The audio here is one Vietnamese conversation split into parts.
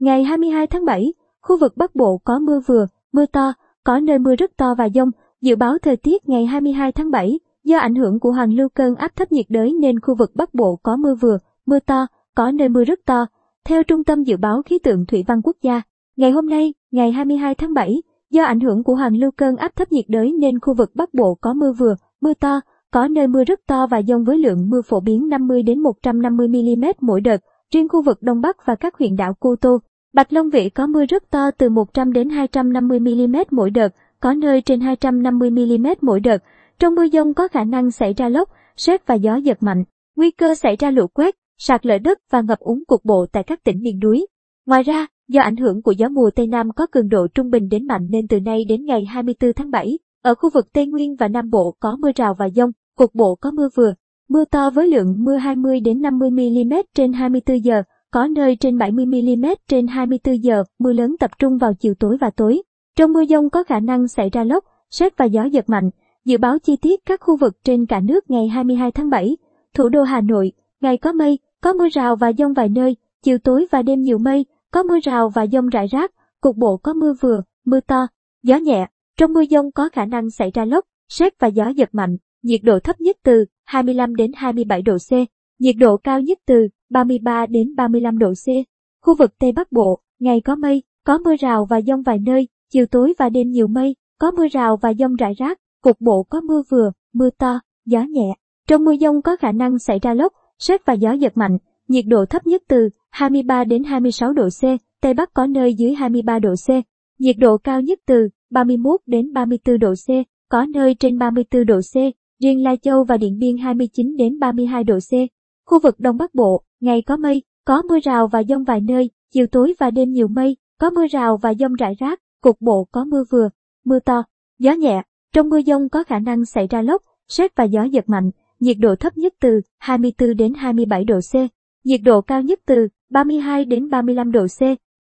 Ngày 22 tháng 7, khu vực Bắc Bộ có mưa vừa, mưa to, có nơi mưa rất to và dông. Dự báo thời tiết ngày 22 tháng 7, do ảnh hưởng của hoàn lưu cơn áp thấp nhiệt đới nên khu vực Bắc Bộ có mưa vừa, mưa to, có nơi mưa rất to. Theo Trung tâm Dự báo Khí tượng Thủy văn Quốc gia, ngày hôm nay, ngày 22 tháng 7, do ảnh hưởng của hoàn lưu cơn áp thấp nhiệt đới nên khu vực Bắc Bộ có mưa vừa, mưa to, có nơi mưa rất to và dông với lượng mưa phổ biến 50 đến 150 mm mỗi đợt. Riêng khu vực Đông Bắc và các huyện đảo Cô Tô, Bạch Long Vĩ có mưa rất to từ 100 đến 250 mm mỗi đợt, có nơi trên 250 mm mỗi đợt. Trong mưa dông có khả năng xảy ra lốc, sét và gió giật mạnh, nguy cơ xảy ra lũ quét, sạt lở đất và ngập úng cục bộ tại các tỉnh miền núi. Ngoài ra, do ảnh hưởng của gió mùa Tây Nam có cường độ trung bình đến mạnh nên từ nay đến ngày 24 tháng 7, ở khu vực Tây Nguyên và Nam Bộ có mưa rào và dông, cục bộ có mưa vừa, mưa to với lượng mưa 20 đến 50 mm trên 24 giờ, có nơi trên 70 mm trên 24 giờ, mưa lớn tập trung vào chiều tối và tối. Trong mưa dông có khả năng xảy ra lốc, sét và gió giật mạnh. Dự báo chi tiết các khu vực trên cả nước ngày 22 tháng 7. Thủ đô Hà Nội, ngày có mây, có mưa rào và dông vài nơi, chiều tối và đêm nhiều mây, có mưa rào và dông rải rác, cục bộ có mưa vừa, mưa to, gió nhẹ. Trong mưa dông có khả năng xảy ra lốc, sét và gió giật mạnh. Nhiệt độ thấp nhất từ 25 đến 27 độ C, nhiệt độ cao nhất từ 33 đến 35 độ C. Khu vực Tây Bắc Bộ, ngày có mây, có mưa rào và dông vài nơi, chiều tối và đêm nhiều mây, có mưa rào và dông rải rác, cục bộ có mưa vừa, mưa to, gió nhẹ. Trong mưa dông có khả năng xảy ra lốc, sét và gió giật mạnh, nhiệt độ thấp nhất từ 23 đến 26 độ C, Tây Bắc có nơi dưới 23 độ C. Nhiệt độ cao nhất từ 31 đến 34 độ C, có nơi trên 34 độ C, riêng Lai Châu và Điện Biên 29 đến 32 độ C. Khu vực Đông Bắc Bộ, ngày có mây, có mưa rào và dông vài nơi, chiều tối và đêm nhiều mây, có mưa rào và dông rải rác, cục bộ có mưa vừa, mưa to, gió nhẹ. Trong mưa dông có khả năng xảy ra lốc, sét và gió giật mạnh, nhiệt độ thấp nhất từ 24 đến 27 độ C, nhiệt độ cao nhất từ 32 đến 35 độ C.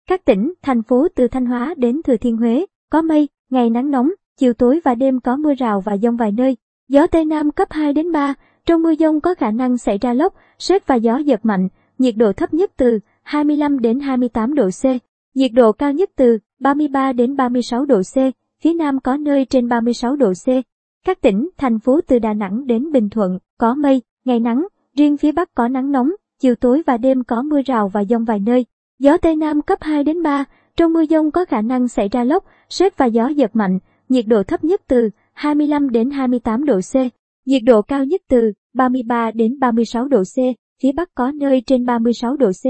Các tỉnh, thành phố từ Thanh Hóa đến Thừa Thiên Huế, có mây, ngày nắng nóng, chiều tối và đêm có mưa rào và dông vài nơi. Gió Tây Nam cấp 2 đến 3, trong mưa dông có khả năng xảy ra lốc, sét và gió giật mạnh, nhiệt độ thấp nhất từ 25 đến 28 độ C, nhiệt độ cao nhất từ 33 đến 36 độ C, phía Nam có nơi trên 36 độ C. Các tỉnh, thành phố từ Đà Nẵng đến Bình Thuận, có mây, ngày nắng, riêng phía Bắc có nắng nóng, chiều tối và đêm có mưa rào và dông vài nơi. Gió Tây Nam cấp 2 đến 3, trong mưa dông có khả năng xảy ra lốc, sét và gió giật mạnh, nhiệt độ thấp nhất từ 25 đến 28 độ C, nhiệt độ cao nhất từ 33 đến 36 độ C, phía Bắc có nơi trên 36 độ C.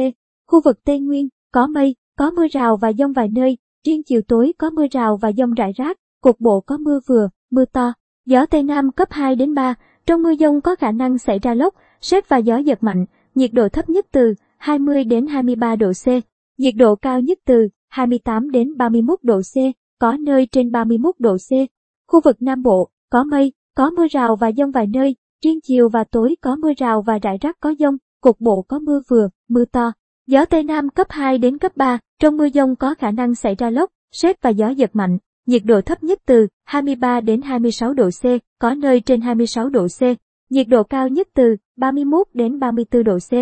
Khu vực Tây Nguyên, có mây, có mưa rào và dông vài nơi, riêng chiều tối có mưa rào và dông rải rác, cục bộ có mưa vừa, mưa to. Gió Tây Nam cấp 2 đến 3, trong mưa dông có khả năng xảy ra lốc, sét và gió giật mạnh, nhiệt độ thấp nhất từ 20 đến 23 độ C, nhiệt độ cao nhất từ 28 đến 31 độ C, có nơi trên 31 độ C. Khu vực Nam Bộ, có mây, có mưa rào và dông vài nơi, riêng chiều và tối có mưa rào và rải rác có dông, cục bộ có mưa vừa, mưa to. Gió Tây Nam cấp 2 đến cấp 3, trong mưa dông có khả năng xảy ra lốc, sét và gió giật mạnh, nhiệt độ thấp nhất từ 23 đến 26 độ C, có nơi trên 26 độ C, nhiệt độ cao nhất từ 31 đến 34 độ C.